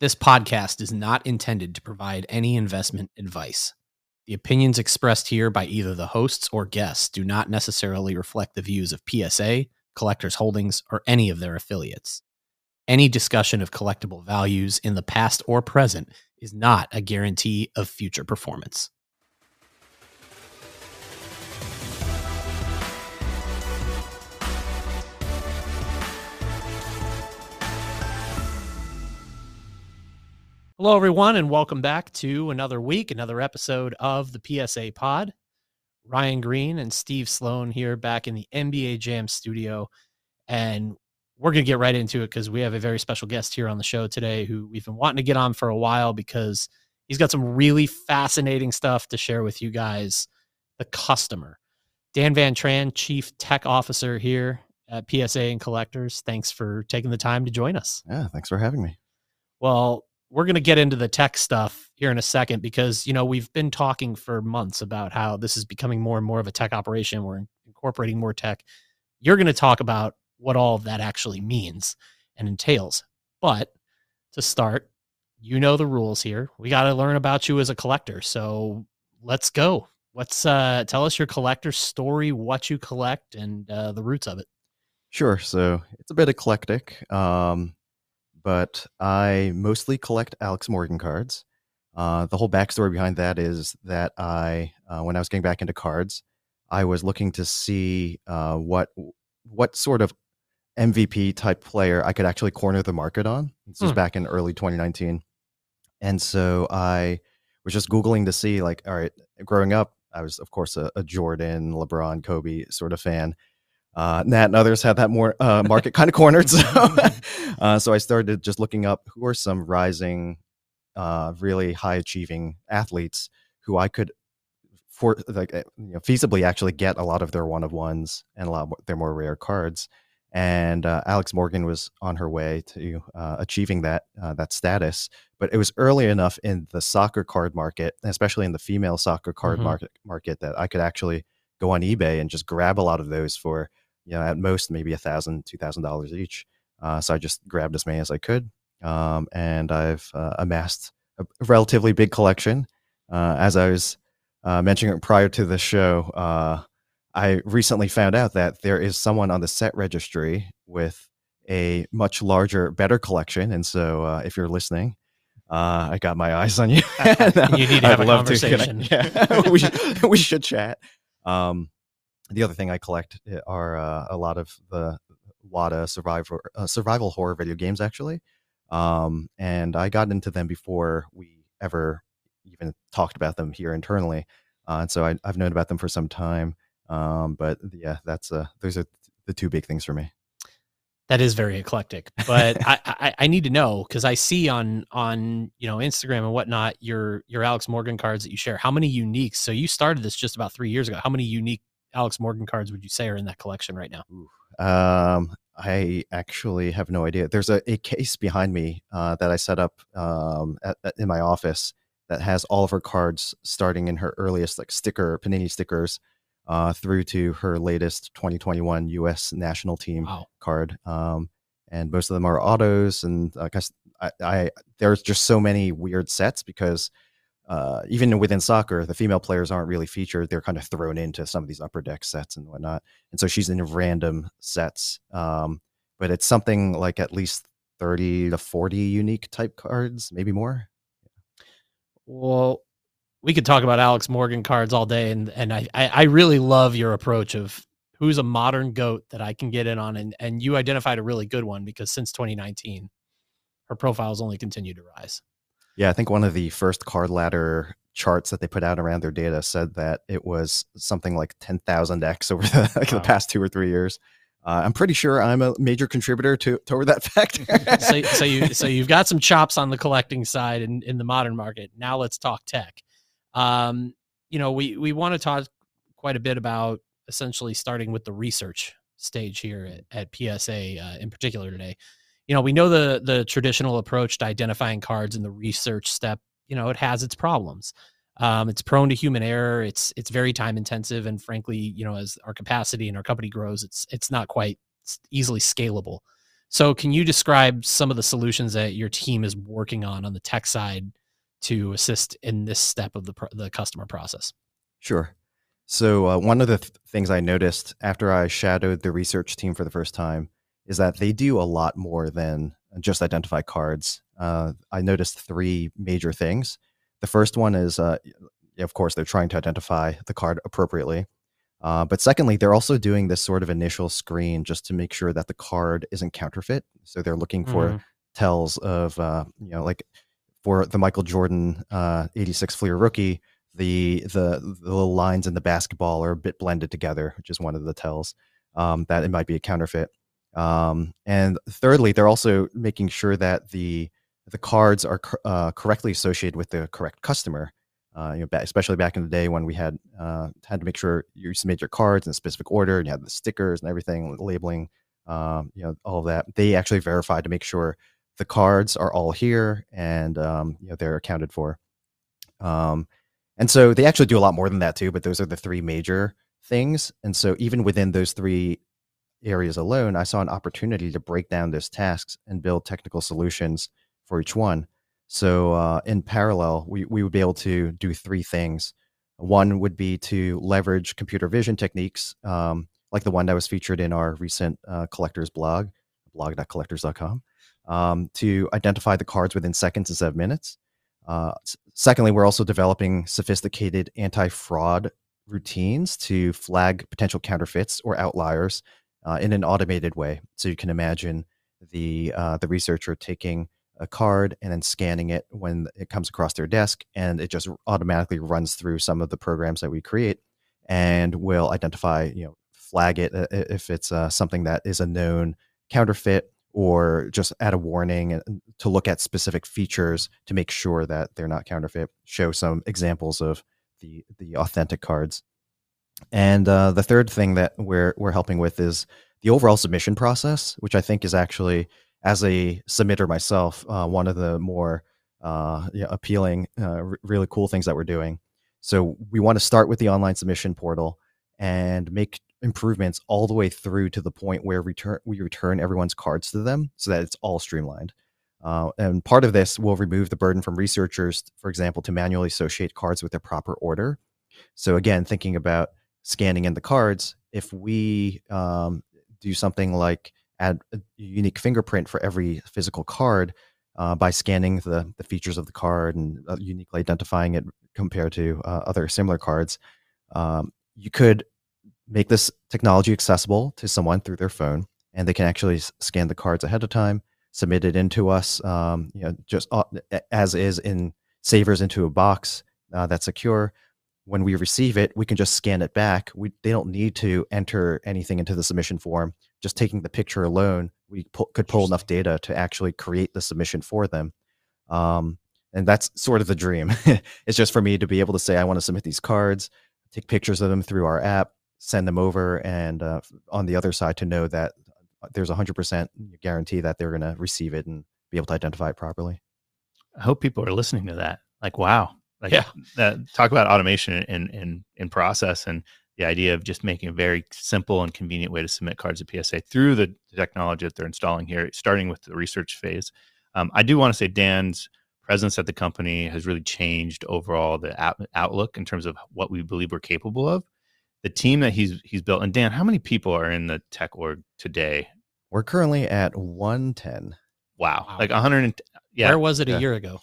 This podcast is not intended to provide any investment advice. The opinions expressed here by either the hosts or guests do not necessarily reflect the views of PSA, Collectors Holdings, or any of their affiliates. Any discussion of collectible values in the past or present is not a guarantee of future performance. Hello, everyone, and welcome back to another week, another episode of the PSA Pod. Ryan Greene and Steve Sloan here back in the NBA Jam studio. And we're going to get right into it because we have a very special guest here on the show today who we've been wanting to get on for a while because he's got some really fascinating stuff to share with you guys. The customer, Dan Van Tran, Chief Tech Officer here at PSA and Collectors. Thanks for taking the time to join us. Yeah, thanks for having me. Well, we're going to get into the tech stuff here in a second because you know we've been talking for months about how this is becoming more and more of a tech operation. We're incorporating more tech. You're going to talk about what all of that actually means and entails. But to start you know the rules here. We got to learn about you as a collector. So let's go. What's uh tell us your collector story what you collect and uh, the roots of it. Sure. So it's a bit eclectic. Um but I mostly collect Alex Morgan cards. Uh, the whole backstory behind that is that I, uh, when I was getting back into cards, I was looking to see uh, what what sort of MVP type player I could actually corner the market on. This hmm. was back in early 2019, and so I was just googling to see, like, all right, growing up, I was of course a, a Jordan, LeBron, Kobe sort of fan, uh, Nat and others had that more uh, market kind of cornered. So, uh, so I started just looking up who are some rising, uh, really high achieving athletes who I could, for like, eh, you know, feasibly actually get a lot of their one of ones and a lot of their more rare cards. And uh, Alex Morgan was on her way to uh, achieving that that status, but it was early enough in the soccer card market, especially in the female soccer card mm-hmm. market market, that I could actually go on eBay and just grab a lot of those for you know, at most maybe a thousand, two thousand dollars each. Uh, so I just grabbed as many as I could, um, and I've uh, amassed a relatively big collection. Uh, as I was uh, mentioning prior to the show, uh, I recently found out that there is someone on the set registry with a much larger, better collection. And so, uh, if you're listening, I got my eyes on you. you need to have I'd a conversation. yeah, we, we should chat. Um, the other thing I collect eh, are uh, a lot of the WATA survival uh, survival horror video games actually, um, and I got into them before we ever even talked about them here internally, uh, and so I, have known about them for some time. Um, but yeah, that's uh, those are the two big things for me. That is very eclectic, but I, I, I need to know because I see on on you know Instagram and whatnot your your Alex Morgan cards that you share. How many uniques? So you started this just about three years ago. How many unique Alex Morgan cards would you say are in that collection right now? Um, I actually have no idea. There's a, a case behind me uh, that I set up um, at, at, in my office that has all of her cards starting in her earliest like sticker Panini stickers uh, through to her latest 2021 U.S. national team wow. card. Um, and most of them are autos, and uh, I, I there's just so many weird sets because uh, even within soccer, the female players aren't really featured. They're kind of thrown into some of these upper deck sets and whatnot. And so she's in random sets. Um, but it's something like at least 30 to 40 unique type cards, maybe more. Well, we could talk about Alex Morgan cards all day. And, and I, I really love your approach of who's a modern goat that I can get in on. And, and you identified a really good one because since 2019, her profile has only continued to rise. Yeah, I think one of the first card ladder charts that they put out around their data said that it was something like 10,000x over the, like wow. the past two or three years. Uh, I'm pretty sure I'm a major contributor to toward that fact. so, so you so you've got some chops on the collecting side in, in the modern market. Now let's talk tech. Um, you know, we we want to talk quite a bit about essentially starting with the research stage here at, at PSA uh, in particular today you know, we know the the traditional approach to identifying cards in the research step, you know, it has its problems. Um, it's prone to human error. It's it's very time intensive, and frankly, you know, as our capacity and our company grows, it's it's not quite easily scalable. So, can you describe some of the solutions that your team is working on on the tech side to assist in this step of the the customer process? Sure. So, uh, one of the th- things I noticed after I shadowed the research team for the first time is that they do a lot more than just identify cards. Uh, I noticed three major things. The first one is, uh, of course, they're trying to identify the card appropriately. Uh, but secondly, they're also doing this sort of initial screen just to make sure that the card isn't counterfeit. So they're looking for mm. tells of, uh, you know, like for the Michael Jordan uh, 86 Fleer rookie, the, the the little lines in the basketball are a bit blended together, which is one of the tells um, that it might be a counterfeit. Um, and thirdly, they're also making sure that the the cards are uh, correctly associated with the correct customer. Uh, you know, especially back in the day when we had uh, had to make sure you submit your cards in a specific order and you had the stickers and everything, labeling, um, you know, all of that. They actually verified to make sure the cards are all here and um, you know they're accounted for. Um, and so they actually do a lot more than that too. But those are the three major things. And so even within those three areas alone, I saw an opportunity to break down those tasks and build technical solutions for each one. So uh, in parallel, we, we would be able to do three things. One would be to leverage computer vision techniques, um, like the one that was featured in our recent uh, collectors blog, blog.collectors.com, um, to identify the cards within seconds instead of minutes. Uh, secondly, we're also developing sophisticated anti fraud routines to flag potential counterfeits or outliers uh, in an automated way. So you can imagine the uh, the researcher taking a card and then scanning it when it comes across their desk, and it just automatically runs through some of the programs that we create, and will identify, you know, flag it uh, if it's uh, something that is a known counterfeit, or just add a warning to look at specific features to make sure that they're not counterfeit. Show some examples of the the authentic cards. And uh, the third thing that we're we're helping with is the overall submission process, which I think is actually, as a submitter myself, uh, one of the more uh, appealing, uh, r- really cool things that we're doing. So we want to start with the online submission portal and make improvements all the way through to the point where return we return everyone's cards to them, so that it's all streamlined. Uh, and part of this will remove the burden from researchers, for example, to manually associate cards with their proper order. So again, thinking about scanning in the cards, if we um, do something like add a unique fingerprint for every physical card uh, by scanning the, the features of the card and uh, uniquely identifying it compared to uh, other similar cards, um, you could make this technology accessible to someone through their phone, and they can actually scan the cards ahead of time, submit it into us, um, you know, just uh, as is in savers into a box uh, that's secure when we receive it, we can just scan it back. We they don't need to enter anything into the submission form. Just taking the picture alone, we pu- could pull enough data to actually create the submission for them. Um, and that's sort of the dream. it's just for me to be able to say, I want to submit these cards, take pictures of them through our app, send them over, and uh, on the other side to know that uh, there's a hundred percent guarantee that they're going to receive it and be able to identify it properly. I hope people are listening to that. Like, wow, like, yeah. Uh, talk about automation and, in, in process and the idea of just making a very simple and convenient way to submit cards to PSA through the technology that they're installing here, starting with the research phase. Um, I do want to say Dan's presence at the company has really changed overall the outlook in terms of what we believe we're capable of. The team that he's he's built, and Dan, how many people are in the tech org today? We're currently at 110. Wow, wow. like 100. Yeah, where was it a yeah. year ago?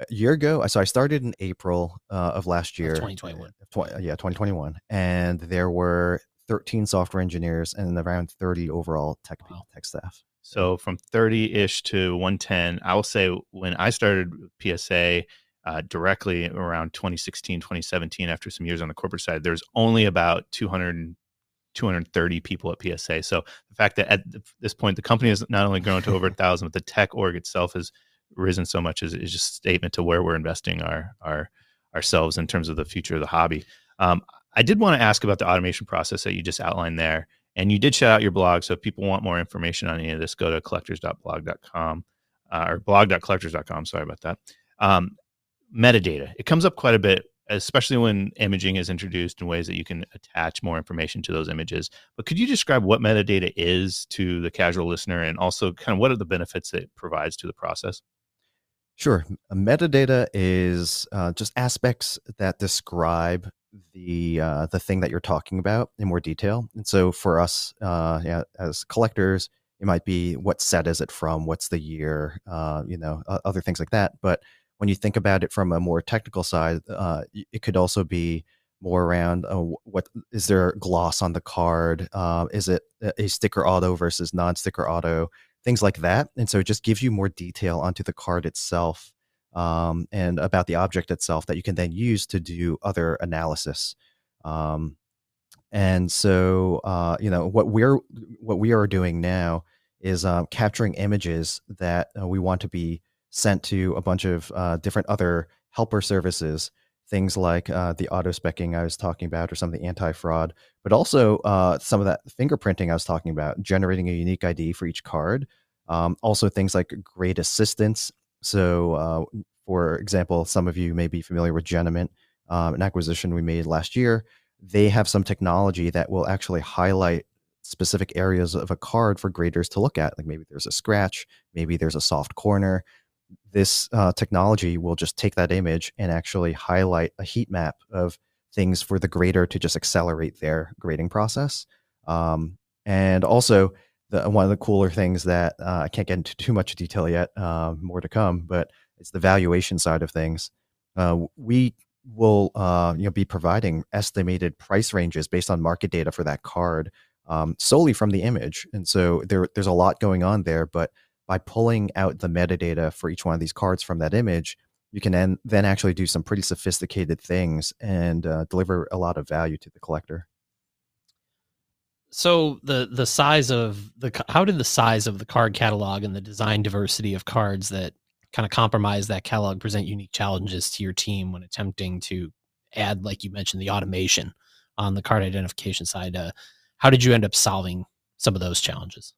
A year ago. So I started in April uh, of last year, 2021. yeah, 2021, and there were 13 software engineers and around 30 overall tech wow. tech staff. So from 30 ish to 110, I will say when I started PSA uh, directly around 2016, 2017, after some years on the corporate side, there's only about 200 230 people at PSA. So the fact that at this point the company has not only grown to over a thousand, but the tech org itself has risen so much is, is just a statement to where we're investing our our ourselves in terms of the future of the hobby. Um, I did want to ask about the automation process that you just outlined there, and you did shout out your blog. So if people want more information on any of this, go to collectors.blog.com uh, or blog.collectors.com. Sorry about that. Um, metadata. It comes up quite a bit especially when imaging is introduced in ways that you can attach more information to those images. But could you describe what metadata is to the casual listener and also kind of what are the benefits it provides to the process? Sure. Metadata is uh, just aspects that describe the uh, the thing that you're talking about in more detail. And so for us, uh, yeah, as collectors, it might be what set is it from, what's the year, uh, you know, other things like that. But when you think about it from a more technical side, uh, it could also be more around uh, what is there gloss on the card? Uh, is it a sticker auto versus non-sticker auto? Things like that. And so it just gives you more detail onto the card itself um, and about the object itself that you can then use to do other analysis. Um, and so, uh, you know, what we're what we are doing now is uh, capturing images that uh, we want to be sent to a bunch of uh, different other helper services, things like uh, the auto specking I was talking about, or some of the anti fraud, but also uh, some of that fingerprinting I was talking about, generating a unique ID for each card. Um, also, things like grade assistance. So, uh, for example, some of you may be familiar with Genamint, um, an acquisition we made last year. They have some technology that will actually highlight specific areas of a card for graders to look at. Like maybe there's a scratch, maybe there's a soft corner, this uh, technology will just take that image and actually highlight a heat map of things for the grader to just accelerate their grading process. Um, and also, the, one of the cooler things that uh, I can't get into too much detail yet, uh, more to come, but it's the valuation side of things. Uh, we will uh, you know be providing estimated price ranges based on market data for that card um, solely from the image, and so there there's a lot going on there, but by pulling out the metadata for each one of these cards from that image, you can then, then actually do some pretty sophisticated things and uh, deliver a lot of value to the collector. So the the size of the how did the size of the card catalog and the design diversity of cards that kind of compromise that catalog present unique challenges to your team when attempting to add, like you mentioned, the automation on the card identification side? Uh, how did you end up solving some of those challenges?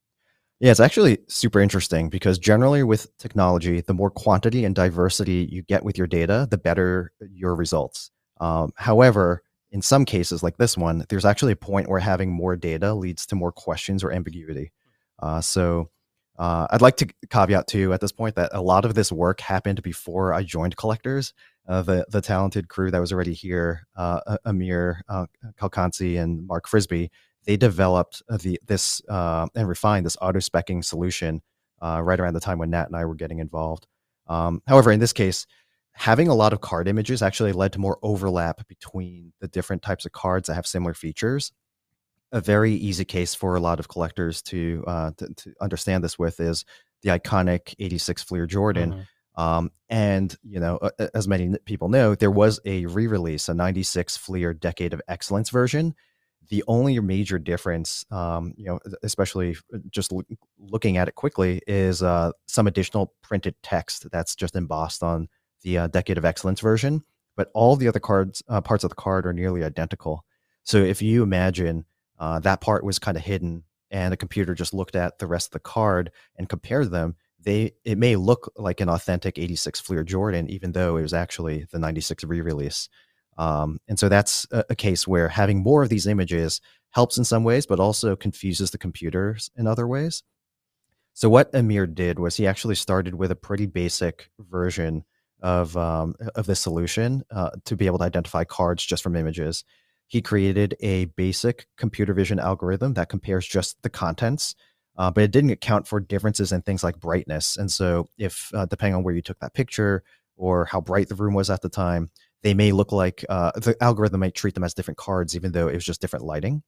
Yeah, it's actually super interesting because generally with technology, the more quantity and diversity you get with your data, the better your results. Um, however, in some cases like this one, there's actually a point where having more data leads to more questions or ambiguity. Uh, so uh, I'd like to caveat too at this point that a lot of this work happened before I joined Collectors. Uh, the the talented crew that was already here, uh, Amir uh, Kalkansi and Mark Frisby, they developed the this uh, and refined this auto specking solution uh, right around the time when Nat and I were getting involved. Um, however, in this case, having a lot of card images actually led to more overlap between the different types of cards that have similar features. A very easy case for a lot of collectors to uh, to, to, understand this with is the iconic '86 Fleer Jordan. Mm-hmm. Um, and you know, as many people know, there was a re-release, a '96 Fleer Decade of Excellence version the only major difference, um, you know, especially just l- looking at it quickly, is uh, some additional printed text that's just embossed on the uh, Decade of Excellence version. But all the other cards, uh, parts of the card, are nearly identical. So if you imagine uh, that part was kind of hidden, and a computer just looked at the rest of the card and compared them, they it may look like an authentic 86 Fleer Jordan, even though it was actually the 96 re-release. Um, and so that's a, a, case where having more of these images helps in some ways, but also confuses the computers in other ways. So what Amir did was he actually started with a pretty basic version of um, of this solution uh, to be able to identify cards just from images. He created a basic computer vision algorithm that compares just the contents, uh, but it didn't account for differences in things like brightness. And so, if uh, depending on where you took that picture or how bright the room was at the time, they may look like uh, the algorithm might treat them as different cards, even though it was just different lighting.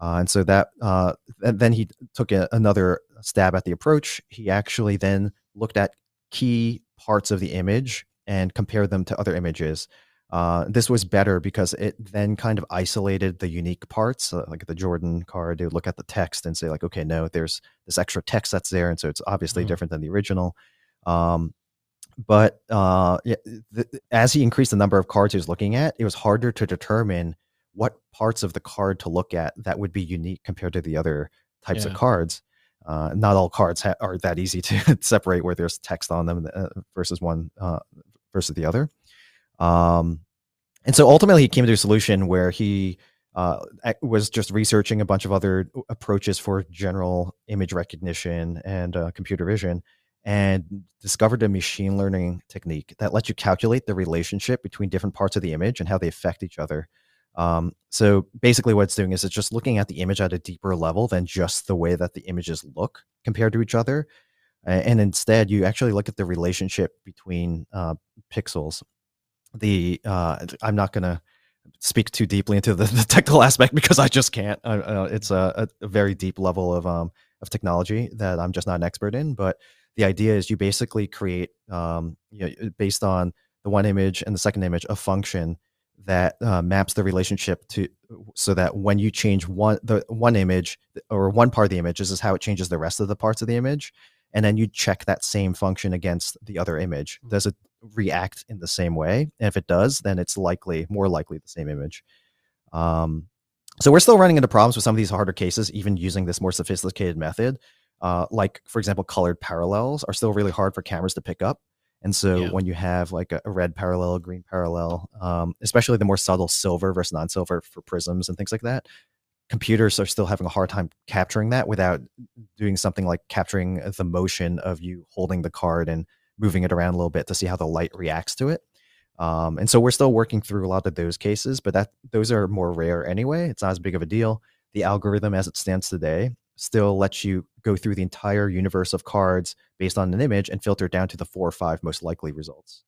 Uh, and so that, uh, and then he took a, another stab at the approach. He actually then looked at key parts of the image and compare them to other images. Uh, this was better because it then kind of isolated the unique parts, uh, like the Jordan card. They would look at the text and say, like, okay, no, there's this extra text that's there, and so it's obviously mm-hmm. different than the original. Um, but uh, the, as he increased the number of cards he was looking at, it was harder to determine what parts of the card to look at that would be unique compared to the other types yeah. of cards. Uh, not all cards ha- are that easy to separate where there's text on them uh, versus one uh, versus the other. Um, And so ultimately, he came to a solution where he uh, was just researching a bunch of other approaches for general image recognition and uh, computer vision and discovered a machine learning technique that lets you calculate the relationship between different parts of the image and how they affect each other. Um, so basically, what it's doing is it's just looking at the image at a deeper level than just the way that the images look compared to each other. And instead, you actually look at the relationship between uh, pixels. The uh, I'm not going to speak too deeply into the, the, technical aspect because I just can't. Uh, it's a, a, very deep level of um, of technology that I'm just not an expert in. But the idea is you basically create, um, you know, based on the one image and the second image, a function that uh, maps the relationship to so that when you change one the one image or one part of the image, this is how it changes the rest of the parts of the image, and then you check that same function against the other image. Hmm. Does it react in the same way? And if it does, then it's likely more likely the same image. Um, so we're still running into problems with some of these harder cases, even using this more sophisticated method. Uh, like for example, colored parallels are still really hard for cameras to pick up and so yeah. when you have like a, a, red parallel, a green parallel, um, especially the more subtle silver versus non-silver for prisms and things like that, computers are still having a hard time capturing that without doing something like capturing the motion of you holding the card and moving it around a little bit to see how the light reacts to it. Um, and so we're still working through a lot of those cases, but that those are more rare anyway. It's not as big of a deal. The algorithm as it stands today still lets you go through the entire universe of cards based on an image and filter down to the four or five most likely results.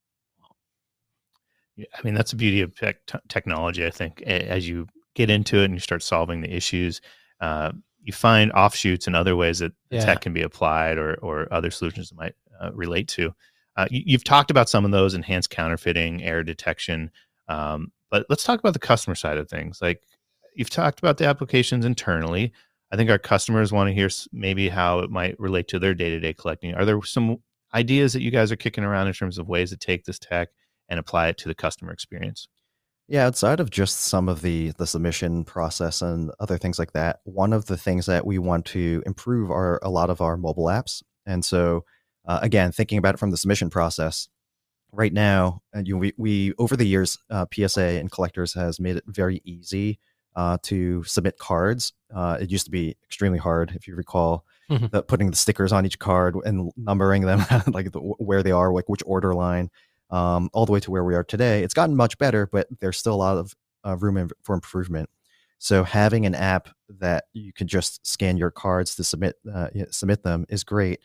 I mean, that's the beauty of tech- technology. I think as you get into it and you start solving the issues, uh, you find offshoots and other ways that yeah. tech can be applied or, or other solutions that might uh, relate to. Uh, you, have talked about some of those enhanced counterfeiting, error detection, um, but let's talk about the customer side of things. Like you've talked about the applications internally, I think our customers want to hear maybe how it might relate to their day to day collecting. Are there some ideas that you guys are kicking around in terms of ways to take this tech and apply it to the customer experience? Yeah, outside of just some of the the submission process and other things like that, one of the things that we want to improve are a lot of our mobile apps. And so, uh, again, thinking about it from the submission process, right now, and you we we over the years, uh, PSA and collectors has made it very easy uh, to submit cards. Uh, it used to be extremely hard, if you recall, mm-hmm. the, putting the stickers on each card and numbering them, like the, where they are, like which order line, um, all the way to where we are today. It's gotten much better, but there's still a lot of uh, room for improvement. So having an app that you can just scan your cards to submit uh, submit them is great.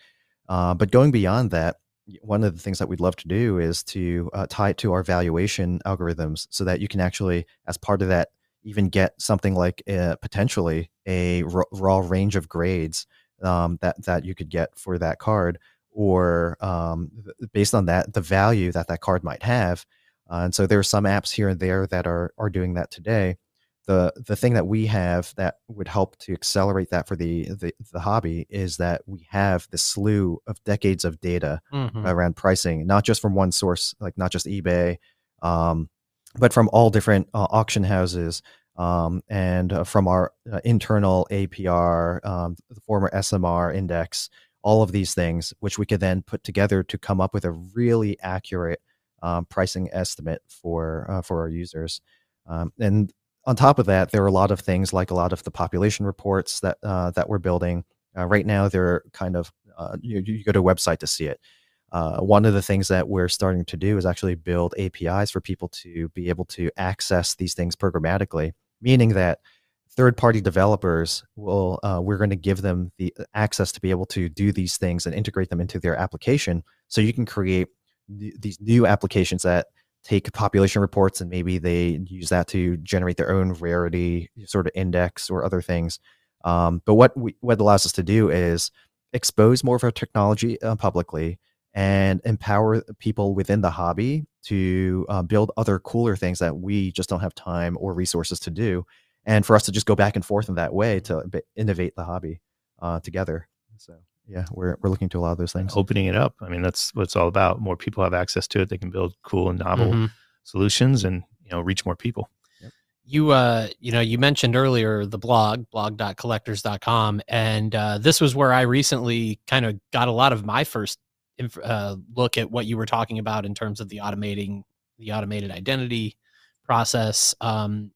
Uh, but going beyond that, one of the things that we'd love to do is to uh, tie it to our valuation algorithms so that you can actually, as part of that even get something like a, potentially a raw range of grades um, that that you could get for that card, or um, based on that, the value that that card might have. Uh, and so there are some apps here and there that are are doing that today. The the thing that we have that would help to accelerate that for the the, the hobby is that we have the slew of decades of data mm-hmm. around pricing, not just from one source, like not just eBay, um, but from all different uh, auction houses um, and uh, from our uh, internal APR, um, the former SMR index, all of these things, which we could then put together to come up with a really accurate um, pricing estimate for uh, for our users. Um, and on top of that, there are a lot of things like a lot of the population reports that uh, that we're building. Uh, right now, they're kind of you, you, go to a website to see it. Uh, one of the things that we're starting to do is actually build APIs for people to be able to access these things programmatically, meaning that third party developers will uh, we're going to give them the uh, access to be able to do these things and integrate them into their application. So you can create th- these new applications that take population reports and maybe they use that to generate their own rarity sort of index or other things. Um, but what we what allows us to do is expose more of our technology uh, publicly and empower people within the hobby to uh, build other cooler things that we just don't have time or resources to do and for us to just go back and forth in that way to innovate the hobby uh, together. So yeah we're, we're looking to a lot of those things. Opening it up. I mean that's what it's all about. More people have access to it. They can build cool and novel mm-hmm. solutions and you know reach more people. You uh you know you mentioned earlier the blog blog.collectors.com and uh, this was where i recently kind of got a lot of my first uh, look at what you were talking about in terms of the automating the automated identity process. Um,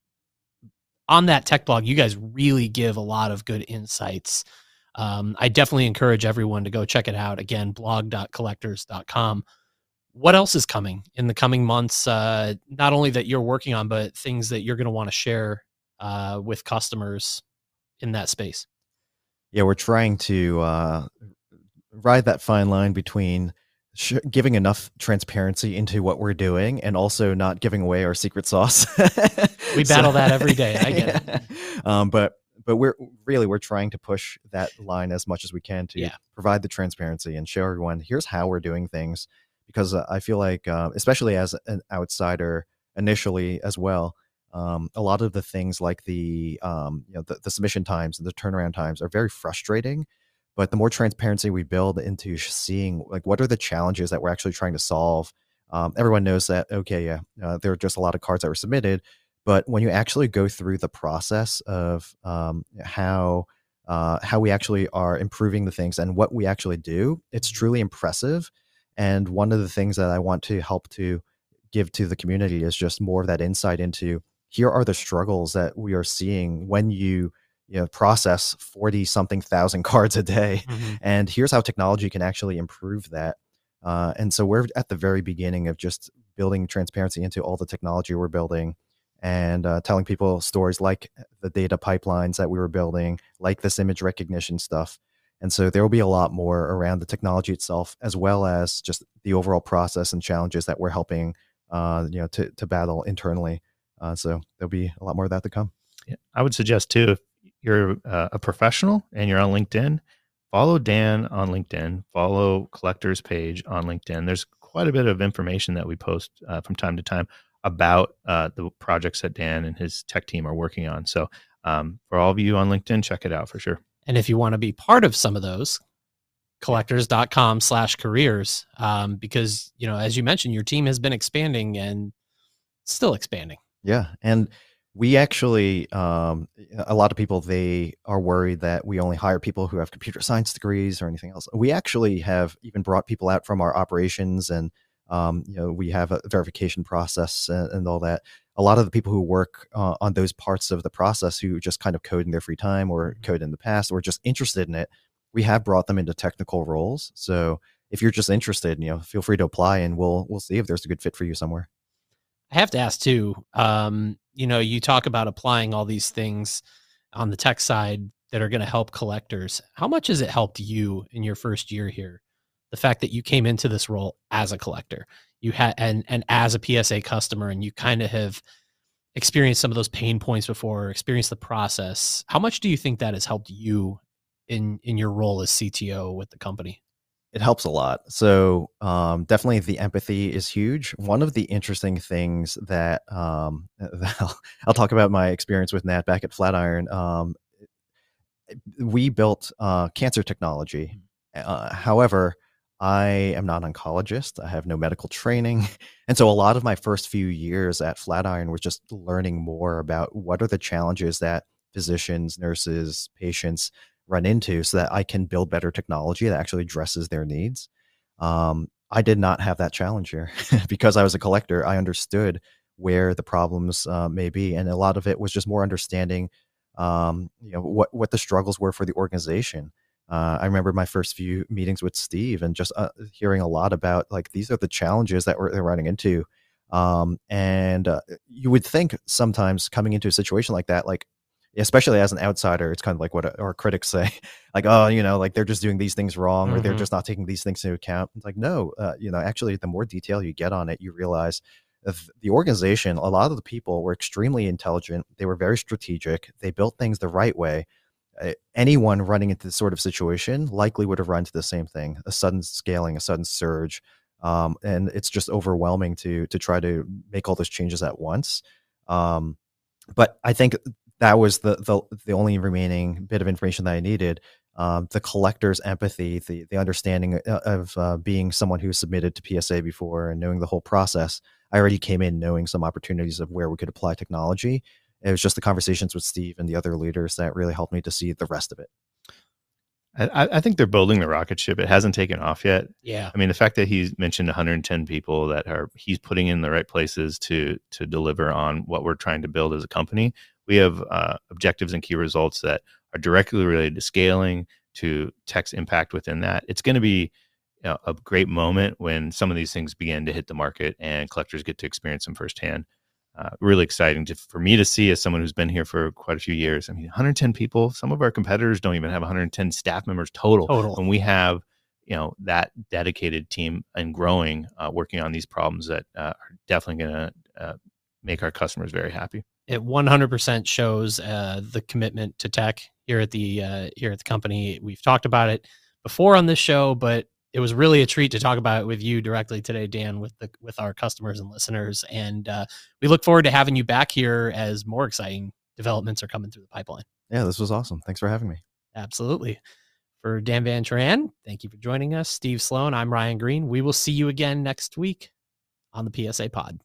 on that tech blog, you guys really give a lot of good insights. Um, I definitely encourage everyone to go check it out. Again, blog.collectors.com. What else is coming in the coming months? Uh, not only that you're working on, but things that you're going to want to share uh, with customers in that space. Yeah, we're trying to uh, ride that fine line between sh- giving enough transparency into what we're doing and also not giving away our secret sauce. we battle so, that every day. I get yeah. it. Um, but but we're really we're trying to push that line as much as we can to yeah. provide the transparency and show everyone here's how we're doing things because uh, I feel like uh, especially as an outsider initially as well um, a lot of the things like the um, you know the, the submission times and the turnaround times are very frustrating but the more transparency we build into seeing like what are the challenges that we're actually trying to solve um, everyone knows that okay yeah uh, there are just a lot of cards that were submitted but when you actually go through the process of um, how uh, how we actually are improving the things and what we actually do, it's mm-hmm. truly impressive. And one of the things that I want to help to give to the community is just more of that insight into here are the struggles that we are seeing when you you know process 40 something thousand cards a day mm-hmm. and here's how technology can actually improve that uh, and so we're at the very beginning of just building transparency into all the technology we're building and uh, telling people stories like the data pipelines that we were building, like this image recognition stuff. And so there will be a lot more around the technology itself, as well as just the overall process and challenges that we're helping, uh, you know, to, to battle internally. Uh, so there'll be a lot more of that to come. Yeah, I would suggest too, if you're uh, a professional and you're on LinkedIn, follow Dan on LinkedIn, follow Collector's page on LinkedIn. There's quite a bit of information that we post uh, from time to time about uh, the projects that Dan and his tech team are working on. So um, for all of you on LinkedIn, check it out for sure. And if you want to be part of some of those, collectors.com slash careers, um, because, you know, as you mentioned, your team has been expanding and still expanding. Yeah. And we actually, um, a lot of people, they are worried that we only hire people who have computer science degrees or anything else. We actually have even brought people out from our operations and um, you know, we have a verification process and, and, all that. A lot of the people who work uh, on those parts of the process who just kind of code in their free time or mm-hmm. code in the past or just interested in it, we have brought them into technical roles. So if you're just interested, you know, feel free to apply and we'll we'll see if there's a good fit for you somewhere. I have to ask too. Um, you know, you talk about applying all these things on the tech side that are going to help collectors. How much has it helped you in your first year here? the fact that you came into this role as a collector you had and and as a psa customer and you kind of have experienced some of those pain points before experienced the process how much do you think that has helped you in in your role as cto with the company it helps a lot so um, definitely the empathy is huge one of the interesting things that um, I'll, talk about my experience with nat back at flatiron um, we built uh, cancer technology mm. uh, however I am not an oncologist. I have no medical training. And so a lot of my first few years at Flatiron was just learning more about what are the challenges that physicians, nurses, patients run into so that I can build better technology that actually addresses their needs. Um, I did not have that challenge here because I was a collector. I understood where the problems uh, may be. And a lot of it was just more understanding um, you know, what, what the struggles were for the organization uh, I remember my first few meetings with Steve and just uh, hearing a lot about like these are the challenges that we're, running into. Um, and uh, you would think sometimes coming into a situation like that, like especially as an outsider, it's kind of like what our critics say, like, oh, you know, like they're just doing these things wrong mm-hmm. or they're mm-hmm. just not taking these things into account. It's like, no, uh, you know, actually, the more detail you get on it, you realize the organization, a lot of the people were extremely intelligent. They were very strategic. They built things the right way anyone running into this sort of situation likely would have run into the same thing a sudden scaling a sudden surge um, and it's just overwhelming to to try to make all those changes at once um, but i think that was the, the the only remaining bit of information that i needed um, the collector's empathy the the understanding uh, of uh, being someone who submitted to psa before and knowing the whole process i already came in knowing some opportunities of where we could apply technology it was just the conversations with Steve and the other leaders that really helped me to see the rest of it. I, I think they're building the rocket ship. It hasn't taken off yet. Yeah. I mean, the fact that he's mentioned 110 people that are he's putting in the right places to to deliver on what we're trying to build as a company. We have uh, objectives and key results that are directly related to scaling, to tech's impact within that. It's going to be you know, a great moment when some of these things begin to hit the market and collectors get to experience them firsthand. Uh, really exciting to, for me to see as someone who's been here for quite a few years. I mean, 110 people. Some of our competitors don't even have 110 staff members total. Total. When we have, you know, that dedicated team and growing, uh, working on these problems that uh, are definitely going to uh, make our customers very happy. It 100% shows uh, the commitment to tech here at the uh, here at the company. We've talked about it before on this show, but it was really a treat to talk about it with you directly today, Dan, with the with our customers and listeners. And uh, we look forward to having you back here as more exciting developments are coming through the pipeline. Yeah, this was awesome. Thanks for having me. Absolutely. For Dan Van Tran, thank you for joining us. Steve Sloan, I'm Ryan Greene. We will see you again next week on the PSA Pod.